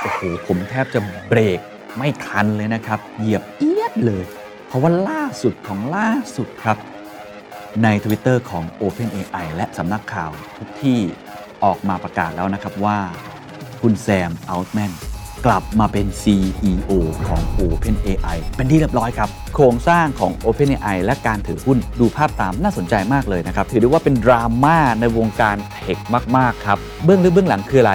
โอ้โหผมแทบจะเบรกไม่ทันเลยนะครับ เหยียบเอียดเลย เพราะว่าล่าสุดของล่าสุดครับ ใน Twitter ของ OpenAI และสำนักข่าวทุกที่ออกมาประกาศแล้วนะครับว่า คุณแซมอัลต์แมนกลับมาเป็น CEO ของ OpenAI เป็นที่เรียบร้อยครับ โครงสร้างของ OpenAI และการถือหุ้นดูภาพตามน่าสนใจมากเลยนะครับ ถือได้ว่าเป็นดราม่าในวงการเทคมาก ๆ ครับ เบื้องลึกเบื้องหลังคืออะไร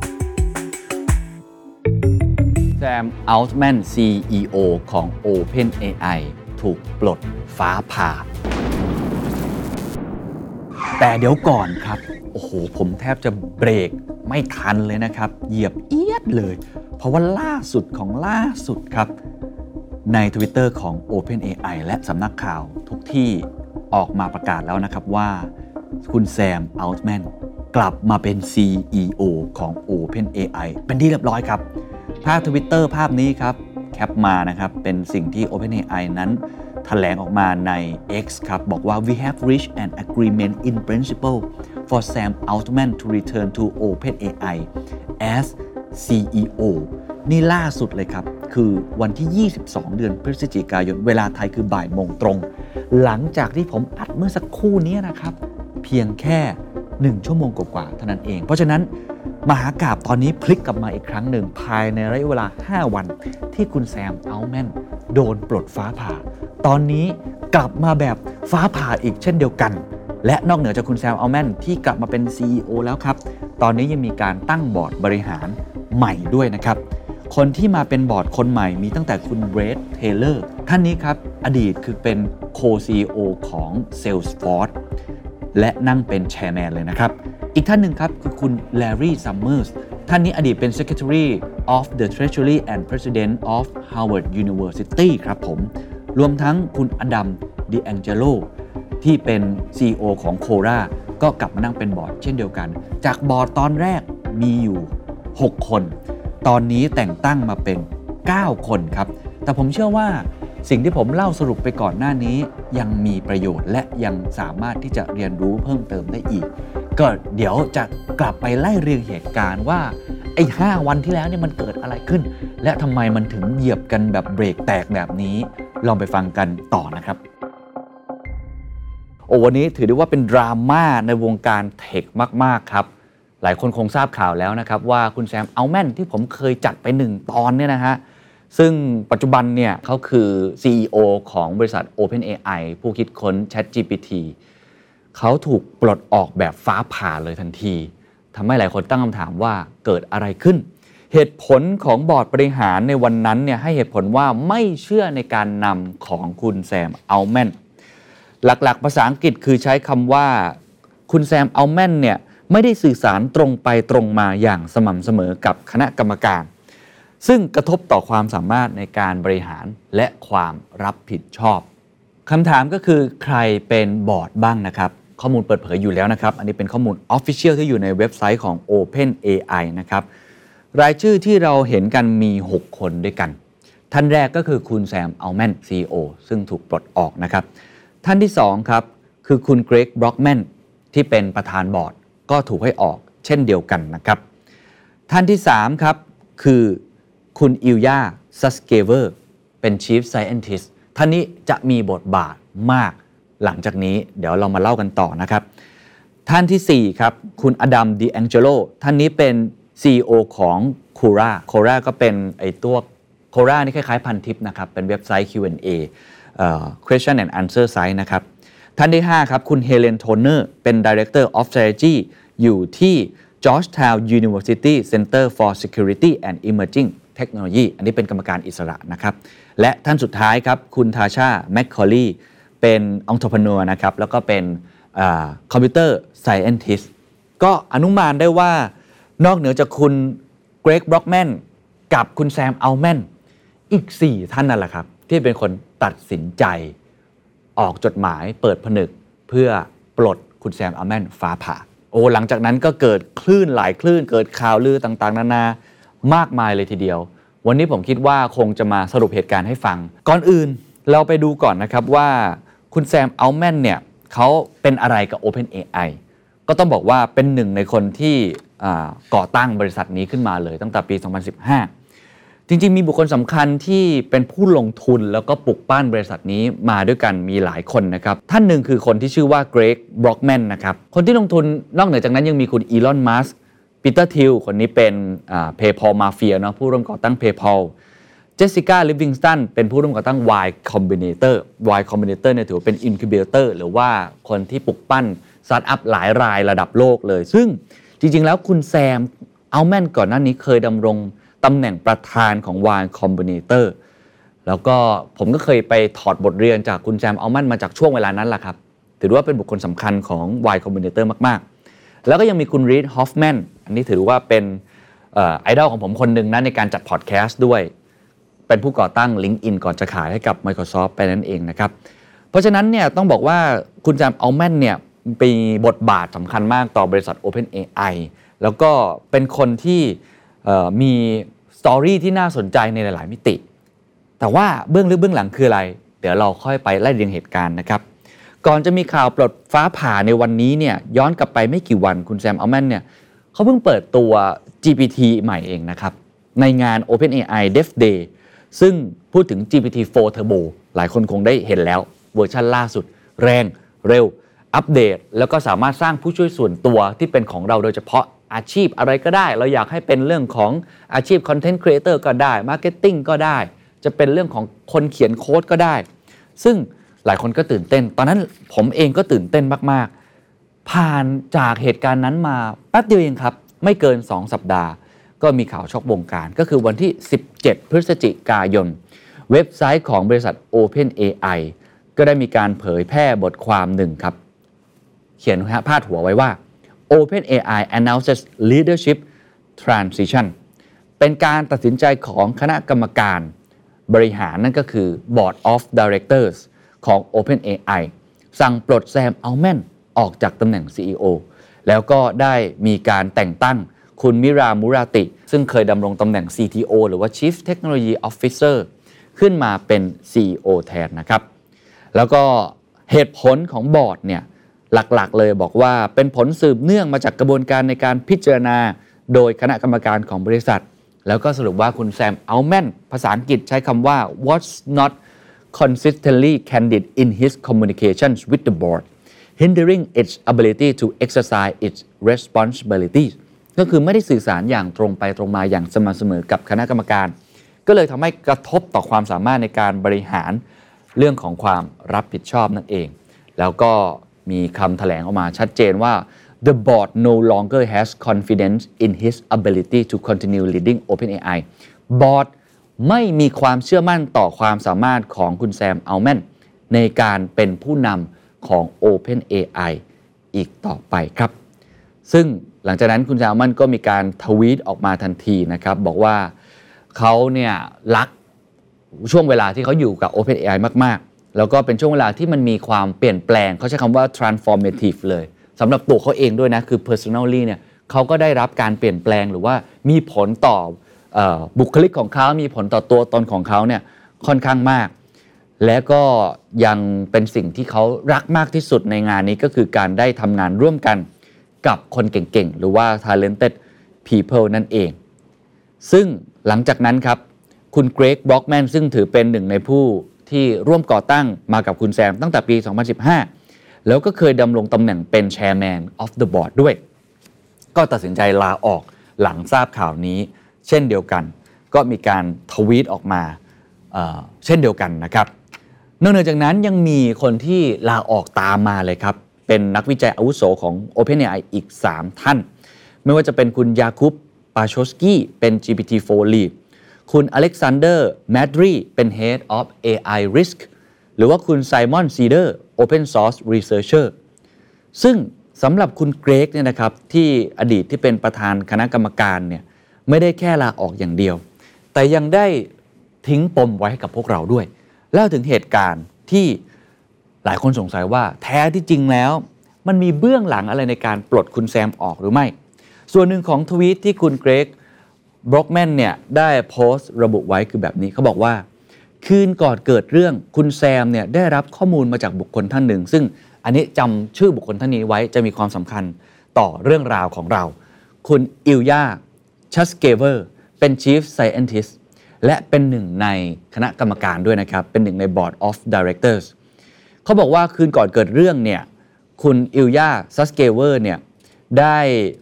มอัลต์แมน CEO ของ OpenAI ถูกปลดฟ้าผ่า แต่เดี๋ยวก่อนครับ โอ้โห ผมแทบจะเบรกไม่ทันเลยนะครับ เหยียบเอียดเลย เพราะว่าล่าสุดของล่าสุดครับ ใน Twitter ของ OpenAI และสำนักข่าวทุกที่ออกมาประกาศแล้วนะครับว่า คุณแซมอัลต์แมนกลับมาเป็น CEO ของ OpenAI เป็นที่เรียบร้อยครับ ภาพ Twitter ภาพนี้ครับแคปมานะครับเป็นสิ่งที่ OpenAI นั้นถแถลงออกมาใน X ครับ บอกว่า we have reached an agreement in principle for Sam Altman to return to OpenAI as CEO นี่ล่าสุดเลยครับ คือวันที่ 22 เดือนพฤศจิกายน เวลาไทยคือบ่ายโมงตรง หลังจากที่ผมอัดเมื่อสักครู่นี้นะครับ เพียงแค่ 1 ชั่วโมงกว่าๆเท่านั้นเอง เพราะฉะนั้น มหากราบตอนนี้พลิกกลับมาอีกครั้งหนึ่ง ภายในระยะเวลา 5 วัน ที่คุณแซมเอัลแมนโดนปลดฟ้าผ่า ตอนนี้กลับมาแบบฟ้าผ่าอีกเช่นเดียวกัน และนอกเหนือจากคุณแซมเอัลแมนที่กลับมาเป็น CEO แล้วครับ ตอนนี้ยังมีการตั้งบอร์ดบริหารใหม่ด้วยนะครับ คนที่มาเป็นบอร์ดคนใหม่มีตั้งแต่คุณเบรดเทเลอร์ท่านนี้ครับ อดีตคือเป็นโค CEO ของ Salesforce และนั่งเป็น chairman เลยนะครับ อีกท่านหนึ่งครับคือคุณแลรี่ซัมเมอร์สท่านนี้อดีตเป็น Secretary of the Treasury and President of Harvard University ครับผม รวมทั้งคุณอดัมดิแองเจโลที่เป็น CEO ของโคราก็กลับมานั่งเป็นบอร์ดเช่นเดียวกัน จากบอร์ดตอนแรกมีอยู่ 6 คน ตอนนี้แต่งตั้งมาเป็น 9 คนครับ แต่ผมเชื่อว่าสิ่งที่ผมเล่าสรุปไปก่อนหน้านี้ ยังมีประโยชน์และยังสามารถที่จะเรียนรู้เพิ่มเติมได้อีก ก็เดี๋ยวจะกลับไปไล่เรียงเหตุการณ์ว่าไอ้5วันที่แล้วเนี่ยมันเกิดอะไรขึ้น และทำไมมันถึงเหยียบกันแบบเบรกแตกแบบนี้ ลองไปฟังกันต่อนะครับ โอ้วันนี้ถือได้ว่าเป็นดราม่าในวงการเทคมาก ๆ ครับ หลายคนคงทราบข่าวแล้วนะครับ ว่าคุณแซมเอัลแมนที่ผมเคยจัดไปหนึ่งตอนเนี่ยนะฮะซึ่งปัจจุบันเนี่ยเขาคือ CEO ของบริษัท OpenAI ผู้คิดค้น ChatGPT เขาถูกปลดออกแบบฟ้าผ่าเลยทันทีทำให้หลายคนตั้งคำถามว่าเกิดอะไรขึ้น เหตุผลของบอร์ดบริหารในวันนั้นเนี่ยให้เหตุผลว่าไม่เชื่อในการนำของคุณแซมอัลแมนหลักๆ ภาษาอังกฤษคือใช้คำว่าคุณแซมอัลแมนเนี่ยไม่ได้สื่อสารตรงไปตรงมาอย่างสม่ำเสมอกับคณะกรรมการ ซึ่งกระทบต่อความสามารถในการบริหารและความรับผิดชอบคำถามก็คือใครเป็นบอร์ดบ้างนะครับ ข้อมูลเปิดเผยอยู่แล้วนะครับ อันนี้เป็นข้อมูล Official ที่อยู่ในเว็บไซต์ของ OpenAI นะครับ รายชื่อที่เราเห็นกันมี 6 คนด้วยกัน ท่านแรกก็คือคุณแซมอัลแมน CEO ซึ่งถูกปลดออกนะครับ ท่านที่2ครับคือคุณเกรกบล็อกแมนที่เป็นประธานบอร์ด ก็ถูกให้ออกเช่นเดียวกันนะครับ ท่านที่3ครับคือคุณอิลยาซัสเกเวอร์เป็น Chief Scientist ท่านนี้จะมีบทบาทมาก หลังจากนี้เดี๋ยวเรามาเล่ากันต่อนะครับ ท่านที่ 4 ครับ คุณอดัมดิแองเจโลท่านนี้เป็น CEO ของ c o r a c o r a ก็เป็นไอตัว c o r a นี่คล้ายๆ พันทิปนะครับ เป็นเว็บไซต์ Q&A เอ่อ question and answer site นะครับ ท่านที่ 5 ครับ คุณเฮเลนโทเนอร์เป็น Director of Strategy อยู่ที่ Georgetown University Center for Security and Emerging Technology อันนี้เป็นกรรมการอิสระนะครับ และท่านสุดท้ายครับ คุณทาชาแมคคอลี เป็นองค์ p ร e นัวนะครับแล้วก็เป็นคอมพิวเตอร์ไซเอนติสก็อนุมานได้ว่านอกเหนือจากคุณเกรกบล็อกแมนกับคุณแซมอัลแมนอีก 4 ท่านนั่นแหละครับ ที่เป็นคนตัดสินใจออกจดหมายเปิดผนึกเพื่อปลดคุณแซมอัลแมนฟ้าผ่า โอ้หลังจากนั้นก็เกิดคลื่นหลายคลื่น เกิดข่าวลือต่างๆ นานามากมายเลยทีเดียว วันนี้ผมคิดว่าคงจะมาสรุปเหตุการณ์ให้ฟัง ก่อนอื่นเราไปดูก่อนนะครับว่า คุณแซมอัลแมนเนี่ยเขาเป็นอะไรกับ OpenAI ก็ต้องบอกว่าเป็นหนึ่งในคนที่ก่อตั้งบริษัทนี้ขึ้นมาเลยตั้งแต่ปี 2015 จริงๆ มีบุคคลสำคัญที่เป็นผู้ลงทุนแล้วก็ปลุกปั้นบริษัทนี้มาด้วยกันมีหลายคนนะครับ ท่านหนึ่งคือคนที่ชื่อว่าเกรกบล็อกแมนนะครับ คนที่ลงทุนนอกเหนือจากนั้นยังมีคุณอีลอนมัสก์ปีเตอร์ทิลคนนี้เป็นPayPal Mafia เนาะผู้ร่วมก่อตั้ง PayPal เจสสิก้าลิฟวิงสตันเป็นผู้ร่วมก่อตั้ง Y Combinator Y Combinator เนี่ยถือว่าเป็น incubator หรือว่าคนที่ปลุกปั้นสตาร์ทอัพหลายรายระดับโลกเลย ซึ่งจริง ๆ แล้วคุณแซมอัลแมนก่อนหน้านี้เคยดำรงตำแหน่งประธานของ Y Combinator แล้วก็ผมก็เคยไปถอดบทเรียนจากคุณแซมอัลแมนมาจากช่วงเวลานั้นแหละครับ ถือว่าเป็นบุคคลสำคัญของ Y Combinator มาก ๆ แล้วก็ยังมีคุณรีดฮอฟแมนอันนี้ถือว่าเป็นไอดอลของผมคนหนึ่งนะในการจัดพอดแคสต์ด้วย เป็นผู้ก่อตั้ง LinkedIn ก่อนจะขายให้กับ Microsoft ไปนั่นเองนะครับ เพราะฉะนั้นเนี่ยต้องบอกว่าคุณแซมอัลแมนเนี่ยมีบทบาทสำคัญมากต่อบริษัท OpenAI แล้วก็เป็นคนที่มี story ที่น่าสนใจในหลาย ๆ มิติ แต่ว่าเบื้องลึกเบื้องหลังคืออะไร เดี๋ยวเราค่อยไปไล่เรียงเหตุการณ์นะครับ ก่อนจะมีข่าวปลดฟ้าผ่าในวันนี้เนี่ยย้อนกลับไปไม่กี่วันคุณแซมอัลแมนเนี่ยเขาเพิ่งเปิดตัว GPT ใหม่เองนะครับ ในงาน OpenAI Dev Day ซึ่งพูดถึง GPT-4 Turbo หลายคนคงได้เห็นแล้วเวอร์ชันล่าสุด แรงเร็ว อัปเดต แล้วก็สามารถสร้างผู้ช่วยส่วนตัวที่เป็นของเราโดยเฉพาะอาชีพอะไรก็ได้ เราอยากให้เป็นเรื่องของอาชีพ Content Creator ก็ได้ Marketing ก็ได้ จะเป็นเรื่องของคนเขียนโค้ดก็ได้ ซึ่งหลายคนก็ตื่นเต้น ตอนนั้นผมเองก็ตื่นเต้นมาก ๆ ผ่านจากเหตุการณ์นั้นมาแป๊บเดียวเองครับ ไม่เกิน 2 สัปดาห์ ก็มีข่าวช็อกวงการ ก็คือวันที่ 17 พฤศจิกายน เว็บไซต์ของบริษัท OpenAI ก็ได้มีการเผยแพร่บทความหนึ่งครับ เขียนพาดหัวไว้ว่า OpenAI announces leadership transition เป็นการตัดสินใจของคณะกรรมการบริหารนั่นก็คือ Board of Directors ของ OpenAI สั่งปลดแซมอัลแมนออกจากตำแหน่ง CEO แล้วก็ได้มีการแต่งตั้ง คุณมิรามูราติ ซึ่งเคยดำรงตำแหน่ง CTO หรือว่า Chief Technology Officer ขึ้นมาเป็น CEO แทนนะครับ แล้วก็เหตุผลของบอร์ดเนี่ยหลักๆ เลยบอกว่าเป็นผลสืบเนื่องมาจากกระบวนการในการพิจารณา โดยคณะกรรมการของบริษัท แล้วก็สรุปว่าคุณแซมอัลแมนภาษาอังกฤษใช้คำว่า what's not consistently candid in his communications with the board hindering its ability to exercise its responsibilities ก็คือไม่ได้สื่อสารอย่างตรงไปตรงมาอย่างสม่ำเสมอกับคณะกรรมการ ก็เลยทำให้กระทบต่อความสามารถในการบริหารเรื่องของความรับผิดชอบนั่นเอง แล้วก็มีคำแถลงออกมาชัดเจนว่า the board no longer has confidence in his ability to continue leading OpenAI บอร์ดไม่มีความเชื่อมั่นต่อความสามารถของคุณแซมอัลแมนในการเป็นผู้นำของ OpenAI อีกต่อไปครับ ซึ่ง หลังจากนั้นคุณแซมอันก็มีการทวีตออกมาทันทีนะครับ บอกว่าเขาเนี่ยรักช่วงเวลาที่เขาอยู่กับ OpenAI มาก ๆ แล้วก็เป็นช่วงเวลาที่มันมีความเปลี่ยนแปลง เขาใช้คำว่า transformative เลยสำหรับตัวเขาเองด้วยนะ คือ personally เนี่ยเขาก็ได้รับการเปลี่ยนแปลงหรือว่ามีผลต่อออบุคลิกของเขา มีผลต่อตัวตนของเขาเนี่ยค่อนข้างมาก และก็ยังเป็นสิ่งที่เขารักมากที่สุดในงานนี้ก็คือการได้ทำงานร่วมกัน กับคนเก่งๆ หรือว่า talented people นั่นเอง ซึ่งหลังจากนั้นครับ คุณเกรกบล็อกแมนซึ่งถือเป็นหนึ่งในผู้ที่ร่วมก่อตั้งมากับคุณแซมตั้งแต่ปี 2015 แล้วก็เคยดำรงตำแหน่งเป็น Chairman of the Board ด้วย ก็ตัดสินใจลาออกหลังทราบข่าวนี้ เช่นเดียวกัน ก็มีการทวีตออกมาเเช่นเดียวกันนะครับนอกจากนั้นยังมีคนที่ลาออกตามมาเลยครับ เป็นนักวิจัยอาวุโสของ OpenAI อีก 3 ท่าน ไม่ว่าจะเป็นคุณยาคุปปาโชสกี้เป็น GPT-4 Lead คุณอเล็กซานเดอร์แมดรีเป็น Head of AI Risk หรือว่าคุณไซมอนซีเดอร์ Open Source Researcher ซึ่งสำหรับคุณเกรกเนี่ยนะครับที่อดีตที่เป็นประธานคณะกรรมการเนี่ยไม่ได้แค่ลาออกอย่างเดียว แต่ยังได้ทิ้งปมไว้ให้กับพวกเราด้วยเล่าถึงเหตุการณ์ที่ หลายคนสงสัยว่าแท้ที่จริงแล้ว มันมีเบื้องหลังอะไรในการปลดคุณแซมออกหรือไม่ ส่วนหนึ่งของทวีตที่คุณเกรกบร็อกแมนเนี่ยได้โพสต์ระบุไว้คือแบบนี้เขาบอกว่า คืนก่อนเกิดเรื่องคุณแซมเนี่ยได้รับข้อมูลมาจากบุคคลท่านหนึ่ง ซึ่งอันนี้จำชื่อบุคคลท่านนี้ไว้จะมีความสำคัญต่อเรื่องราวของเรา คุณอิลยาซัสเกเวอร์เป็น Chief Scientist และเป็นหนึ่งในคณะกรรมการด้วยนะครับ เป็นหนึ่งใน Board of Directors เขาบอกว่าคืนก่อนเกิดเรื่องเนี่ยคุณอิลยาซัสเกเวอร์เนี่ยได้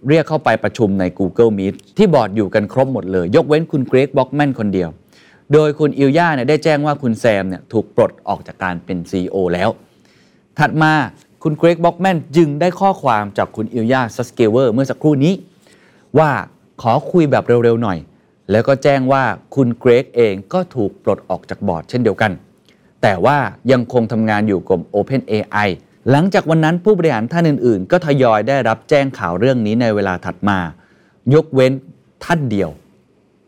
เรียกเข้าไปประชุมใน Google Meet ที่บอร์ดอยู่กันครบหมดเลย ยกเว้นคุณเกรกบร็อกแมนคนเดียว โดยคุณอิลยาเนี่ยได้แจ้งว่าคุณแซมเนี่ยถูกปลดออกจากการเป็น CEO แล้ว ถัดมาคุณเกรกบร็อกแมนจึงได้ข้อความจากคุณอิลยาซัสเกเวอร์เมื่อสักครู่นี้ ว่าขอคุยแบบเร็วๆหน่อย แล้วก็แจ้งว่าคุณเกรกเองก็ถูกปลดออกจากบอร์ดเช่นเดียวกัน แต่ว่ายังคงทำงานอยู่กับ OpenAI หลังจากวันนั้นผู้บริหารท่านอื่นๆ ก็ทยอยได้รับแจ้งข่าวเรื่องนี้ในเวลาถัดมา ยกเว้นท่านเดียว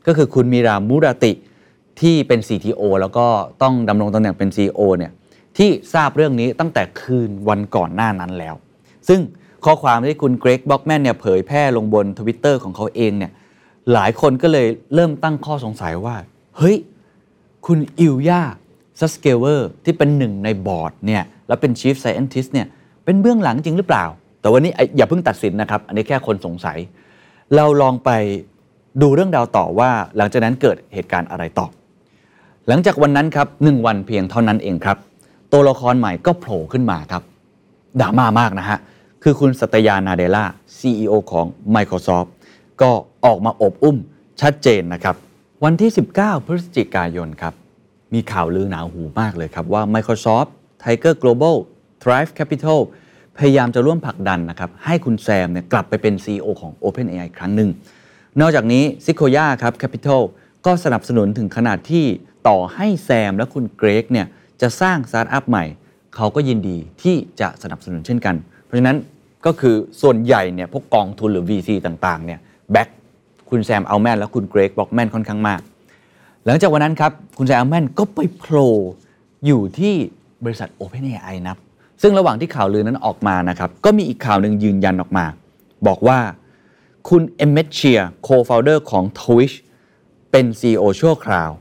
ก็คือคุณมีรามุราติที่เป็น CTO แล้วก็ต้องดำรงตำแหน่งเป็น CEO เนี่ยที่ทราบเรื่องนี้ตั้งแต่คืนวันก่อนหน้านั้นแล้ว ซึ่งข้อความที่คุณเกรกบร็อกแมนเนี่ยเผยแพร่ลงบนทวิตเตอร์ของเขาเองเนี่ยหลายคนก็เลยเริ่มตั้งข้อสงสัยว่า เฮ้ย คุณอิลยา ซัสเกเวอร์ที่เป็นหนึ่งในบอร์ดเนี่ยแล้วเป็น Chief Scientist เนี่ยเป็นเบื้องหลังจริงหรือเปล่า แต่วันนี้อย่าเพิ่งตัดสินนะครับ อันนี้แค่คนสงสัย เราลองไปดูเรื่องราวต่อว่าหลังจากนั้นเกิดเหตุการณ์อะไรต่อ หลังจากวันนั้นครับหนึ่งวันเพียงเท่านั้นเองครับ ตัวละครใหม่ก็โผล่ขึ้นมาครับดราม่ามากนะฮะ คือคุณสัตยานาเดล่า CEO ของ Microsoft ก็ออกมาอบอุ้มชัดเจนนะครับ วันที่ 19 พฤศจิกายนครับ มีข่าวลือหนาหูมากเลยครับ ว่า Microsoft Tiger Global Thrive Capital พยายามจะร่วมผลักดันนะครับให้คุณแซมเนี่ยกลับไปเป็น CEO ของ OpenAI ครั้งหนึ่ง นอกจากนี้ s i โ o ย a ครับ Capital ก็สนับสนุนถึงขนาดที่ต่อให้แซมและคุณเกรกเนี่ยจะสร้างสตาร์ทอัพใหม่ เขาก็ยินดีที่จะสนับสนุนเช่นกัน เพราะฉะนั้นก็คือส่วนใหญ่เนี่ยพวกกองทุนหรือ VC ต่างๆเนี่ย back คุณแซมอัลแมนและคุณเกรกบร็อกแมนค่อนข้างมาก หลังจากวันนั้นครับคุณแซมอัลแมนก็ไปโผล่อยู่ที่บริษัท OpenAI นะครับซึ่งระหว่างที่ข่าวลือนั้นออกมานะครับก็มีอีกข่าวหนึ่งยืนยันออกมา บอกว่าคุณเอมเมเชียโคฟาวเดอร์ของ Twitch เป็น CEO ชั่วคราว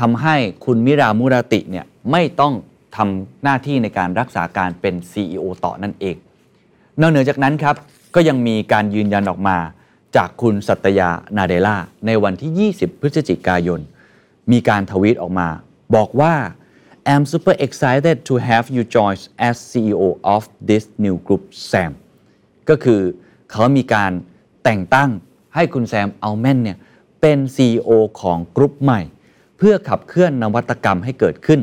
ทำให้คุณมิรามูราติเนี่ยไม่ต้องทำหน้าที่ในการรักษาการเป็น CEO ต่อนั่นเอง นอกเหนือจากนั้นครับก็ยังมีการยืนยันออกมาจากคุณสัตยานาเดล่าในวันที่ 20 พฤศจิกายน มีการทวีตออกมา บอกว่า I'm super excited to have you join as CEO of this new group Sam ก็คือเขามีการแต่งตั้งให้คุณแซมอัลแมนเนี่ยเป็น CEO ของกรุ๊ปใหม่ เพื่อขับเคลื่อนนวัตกรรมให้เกิดขึ้น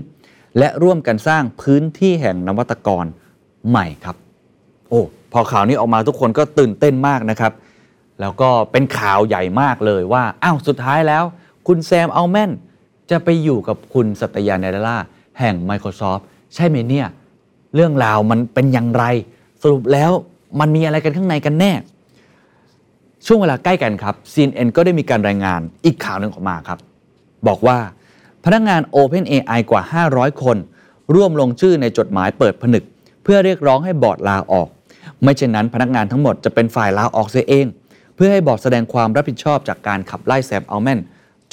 และร่วมกันสร้างพื้นที่แห่งนวัตกรใหม่ครับ โอ้พอข่าวนี้ออกมาทุกคนก็ตื่นเต้นมากนะครับ แล้วก็เป็นข่าวใหญ่มากเลยว่า อ้าว สุดท้ายแล้ว คุณแซมอัลแมน จะไปอยู่กับคุณสัตยานาเดล่าแห่ง Microsoft ใช่ไหมเนี่ย เรื่องราวมันเป็นอย่างไร สรุปแล้วมันมีอะไรกันข้างในกันแน่ ช่วงเวลาใกล้กันครับ CNN ก็ได้มีการรายงานอีกข่าวหนึ่งออกมาครับ บอกว่าพนักงาน OpenAI กว่า 500 คน ร่วมลงชื่อในจดหมายเปิดผนึก เพื่อเรียกร้องให้บอร์ดลาออก ไม่เช่นนั้นพนักงานทั้งหมดจะเป็นฝ่ายลาออกเสียเอง เพื่อให้บอร์ดแสดงความรับผิดชอบจากการขับไล่แซมอัลแมน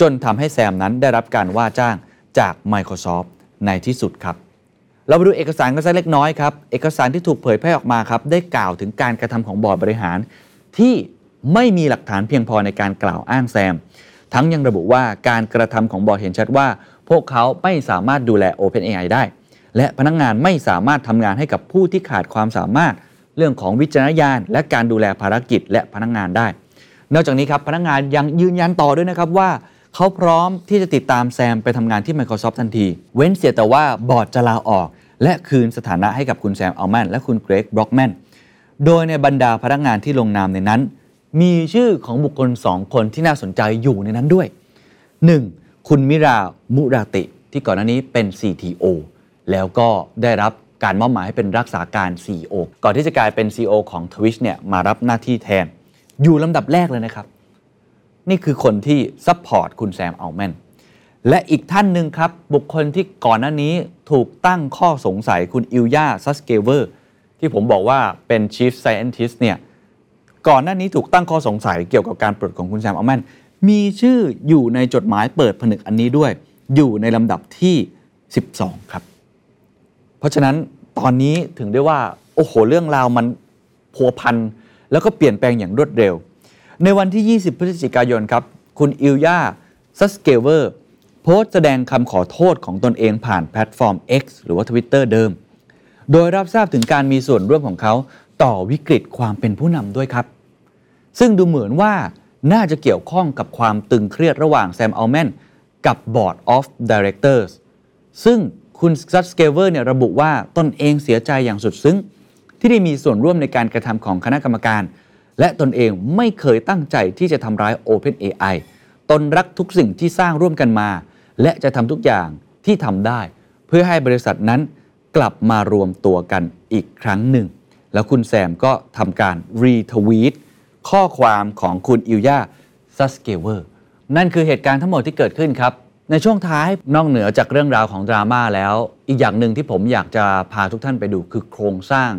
จนทำให้แซมนั้นได้รับการว่าจ้างจาก Microsoft ในที่สุดครับ เราไปดูเอกสารกันสักเล็กน้อยครับ เอกสารที่ถูกเผยแพร่ออกมาครับได้กล่าวถึงการกระทำของบอร์ดบริหาร ที่ไม่มีหลักฐานเพียงพอในการกล่าวอ้างแซม ทั้งยังระบุว่าการกระทำของบอร์ดเห็นชัดว่า พวกเขาไม่สามารถดูแล OpenAI ได้ และพนักงานไม่สามารถทำงานให้กับผู้ที่ขาดความสามารถเรื่องของวิจารณญาณ และการดูแลภารกิจและพนักงานได้ นอกจากนี้ครับพนักงานยังยืนยันต่อด้วยนะครับว่า เขาพร้อมที่จะติดตามแซมไปทำงานที่ Microsoft ทันที เว้นเสียแต่ว่าบอร์ดจะลาออก และคืนสถานะให้กับคุณแซมอัลแมนและคุณเกรกบล็อกแมนโดยในบรรดาพนักงานที่ลงนามในนั้น มีชื่อของบุคคล 2 คนที่น่าสนใจอยู่ในนั้นด้วย 1. คุณมิรามุราติ ที่ก่อนหน้านี้เป็น CTO แล้วก็ได้รับการมอบหมายให้เป็นรักษาการ CEO ก่อนที่จะกลายเป็น CEO ของ Twitch เนี่ยมารับหน้าที่แทน อยู่ลำดับแรกเลยนะครับ นี่คือคนที่ support คุณแซมอัลแมนและอีกท่านหนึ่งครับ บุคคลที่ก่อนหน้านี้ถูกตั้งข้อสงสัยคุณอิลยาซัสเกเวอร์ที่ผมบอกว่าเป็น Chief Scientist เนี่ยก่อนหน้านี้ถูกตั้งข้อสงสัยเกี่ยวกับการปลดของคุณแซมอัลแมนมีชื่ออยู่ในจดหมายเปิดผนึกอันนี้ด้วย อยู่ในลำดับที่ 12 ครับ เพราะฉะนั้นตอนนี้ถึงได้ว่า โอ้โห เรื่องราวมันพัวพันแล้วก็เปลี่ยนแปลงอย่างรวดเร็ว ในวันที่ 20 พฤศจิกายนครับ คุณอิลยาซัสเกเวอร์โพสต์แสดงคำขอโทษของตนเองผ่านแพลตฟอร์ม X หรือว่า Twitter เดิม โดยรับทราบถึงการมีส่วนร่วมของเขาต่อวิกฤตความเป็นผู้นำด้วยครับ ซึ่งดูเหมือนว่าน่าจะเกี่ยวข้องกับความตึงเครียดระหว่างแซมอัลแมนกับ Board of Directors ซึ่งคุณซัสเกเวอร์เนี่ยระบุว่าตนเองเสียใจอย่างสุดซึ้ง ที่ได้มีส่วนร่วมในการกระทำของคณะกรรมการ และตนเองไม่เคยตั้งใจที่จะทำร้าย OpenAI ตนรักทุกสิ่งที่สร้างร่วมกันมา และจะทำทุกอย่างที่ทำได้ เพื่อให้บริษัทนั้นกลับมารวมตัวกันอีกครั้งหนึ่ง แล้วคุณแซมก็ทำการรีทวีตข้อความของคุณอิลยาซัสเกเวอร์นั่นคือเหตุการณ์ทั้งหมดที่เกิดขึ้นครับ ในช่วงท้ายนอกเหนือจากเรื่องราวของดราม่าแล้ว อีกอย่างหนึ่งที่ผมอยากจะพาทุกท่านไปดูคือโครงสร้าง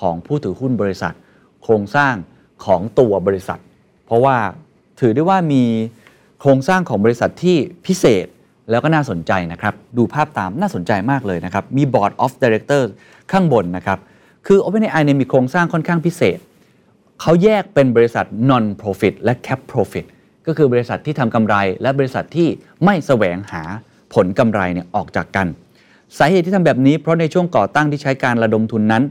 ของผู้ถือหุ้นบริษัท โครงสร้าง ของตัวบริษัท เพราะว่าถือได้ว่ามีโครงสร้างของบริษัทที่พิเศษแล้วก็น่าสนใจนะครับ ดูภาพตามน่าสนใจมากเลยนะครับ มี Board of Directors ข้างบนนะครับ คือ OpenAI เนี่ยมีโครงสร้างค่อนข้างพิเศษ เขาแยกเป็นบริษัท non profit และ cap profit ก็คือบริษัทที่ทำกำไร และบริษัทที่ไม่แสวงหาผลกำไรเนี่ยออกจากกัน สาเหตุที่ทำแบบนี้เพราะในช่วงก่อตั้งที่ใช้การระดมทุนนั้น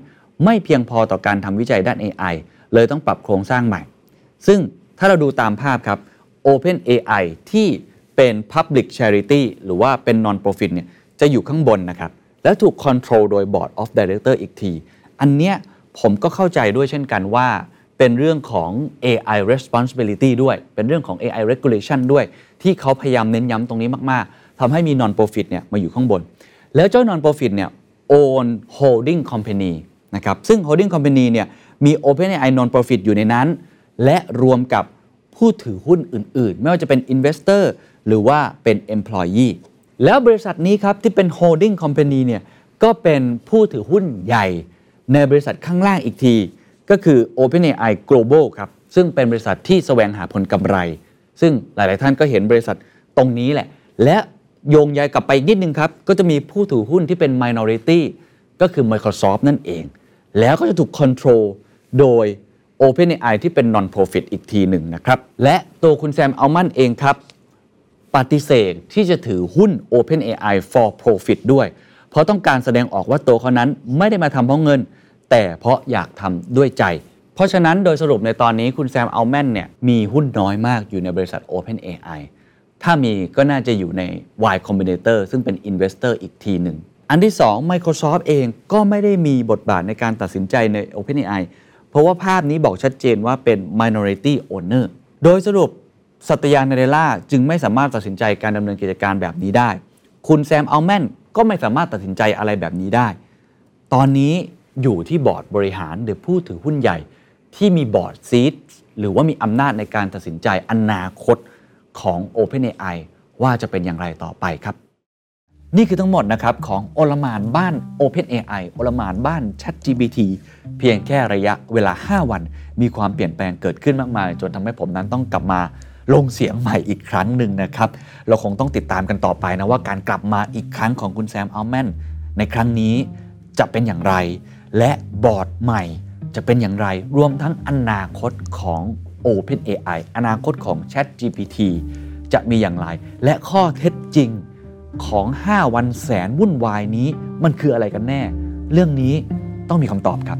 ไม่เพียงพอต่อการทำวิจัยด้าน AI เลยต้องปรับโครงสร้างใหม่ ซึ่งถ้าเราดูตามภาพครับ OpenAI ที่เป็น Public Charity หรือว่าเป็น Non Profit เนี่ยจะอยู่ข้างบนนะครับ แล้วถูก Control โดย Board of Director อีกที อันเนี้ยผมก็เข้าใจด้วยเช่นกันว่า เป็นเรื่องของ AI responsibility ด้วย เป็นเรื่องของ AI regulation ด้วย ที่เขาพยายามเน้นย้ำตรงนี้มาก ๆทำให้มี non profit เนี่ยมาอยู่ข้างบน แล้วเจ้า non profit เนี่ย own holding company นะครับ ซึ่ง holding company เนี่ย มี OpenAI non profit อยู่ในนั้น และรวมกับผู้ถือหุ้นอื่น ๆ ไม่ว่าจะเป็น investor หรือว่าเป็น employee แล้วบริษัทนี้ครับ ที่เป็น holding company เนี่ยก็เป็นผู้ถือหุ้นใหญ่ในบริษัทข้างล่างอีกที ก็คือ OpenAI Global ครับซึ่งเป็นบริษัทที่แสวงหาผลกำไร ซึ่งหลาย ๆ ท่านก็เห็นบริษัทตรงนี้แหละ และโยงใยกลับไปนิดนึงครับ ก็จะมีผู้ถือหุ้นที่เป็น minority ก็คือ Microsoft นั่นเอง แล้วก็จะถูก control โดย OpenAI ที่เป็น non-profit อีกทีหนึ่งนะครับ และตัวคุณแซมอัลมันเองครับ ปฏิเสธที่จะถือหุ้น OpenAI for profit ด้วย เพราะต้องการแสดงออกว่าตัวเขานั้นไม่ได้มาทำเพราะเงิน แต่เพราะอยากทำด้วยใจ เพราะฉะนั้นโดยสรุปในตอนนี้คุณแซมอัลแมนเนี่ยมีหุ้นน้อยมากอยู่ในบริษัท OpenAI ถ้ามีก็น่าจะอยู่ใน Y Combinator ซึ่งเป็น Investor อีกทีหนึ่งอันที่ 2 Microsoft เองก็ไม่ได้มีบทบาทในการตัดสินใจใน OpenAI เพราะว่าภาพนี้บอกชัดเจนว่าเป็น minority owner โดยสรุปสัตยานาเดล่าจึงไม่สามารถตัดสินใจการดำเนินกิจการแบบนี้ได้ คุณแซมอัลแมนก็ไม่สามารถตัดสินใจอะไรแบบนี้ได้ ตอนนี้อยู่ที่บอร์ดบริหารหรือผู้ถือหุ้นใหญ่ที่มีบอร์ดซีดหรือว่ามีอำนาจในการตัดสินใจอนาคตของ OpenAI ว่าจะเป็นอย่างไรต่อไปครับ นี่คือทั้งหมดนะครับของโอลมานบ้าน OpenAI โอลมานบ้าน ChatGPT เพียงแค่ระยะเวลา 5 วัน มีความเปลี่ยนแปลงเกิดขึ้นมากมาย จนทำให้ผมนั้นต้องกลับมาลงเสียงใหม่อีกครั้งหนึ่งนะครับ เราคงต้องติดตามกันต่อไปนะว่าการกลับมาอีกครั้งของคุณแซมอัลแมนในครั้งนี้จะเป็นอย่างไร และบอร์ดใหม่จะเป็นอย่างไร รวมทั้งอนาคตของ OpenAI อนาคตของ ChatGPT จะมีอย่างไร และข้อเท็จจริง ของ 5 วันแสนวุ่นวายนี้มันคืออะไรกันแน่ เรื่องนี้ต้องมีคำตอบครับ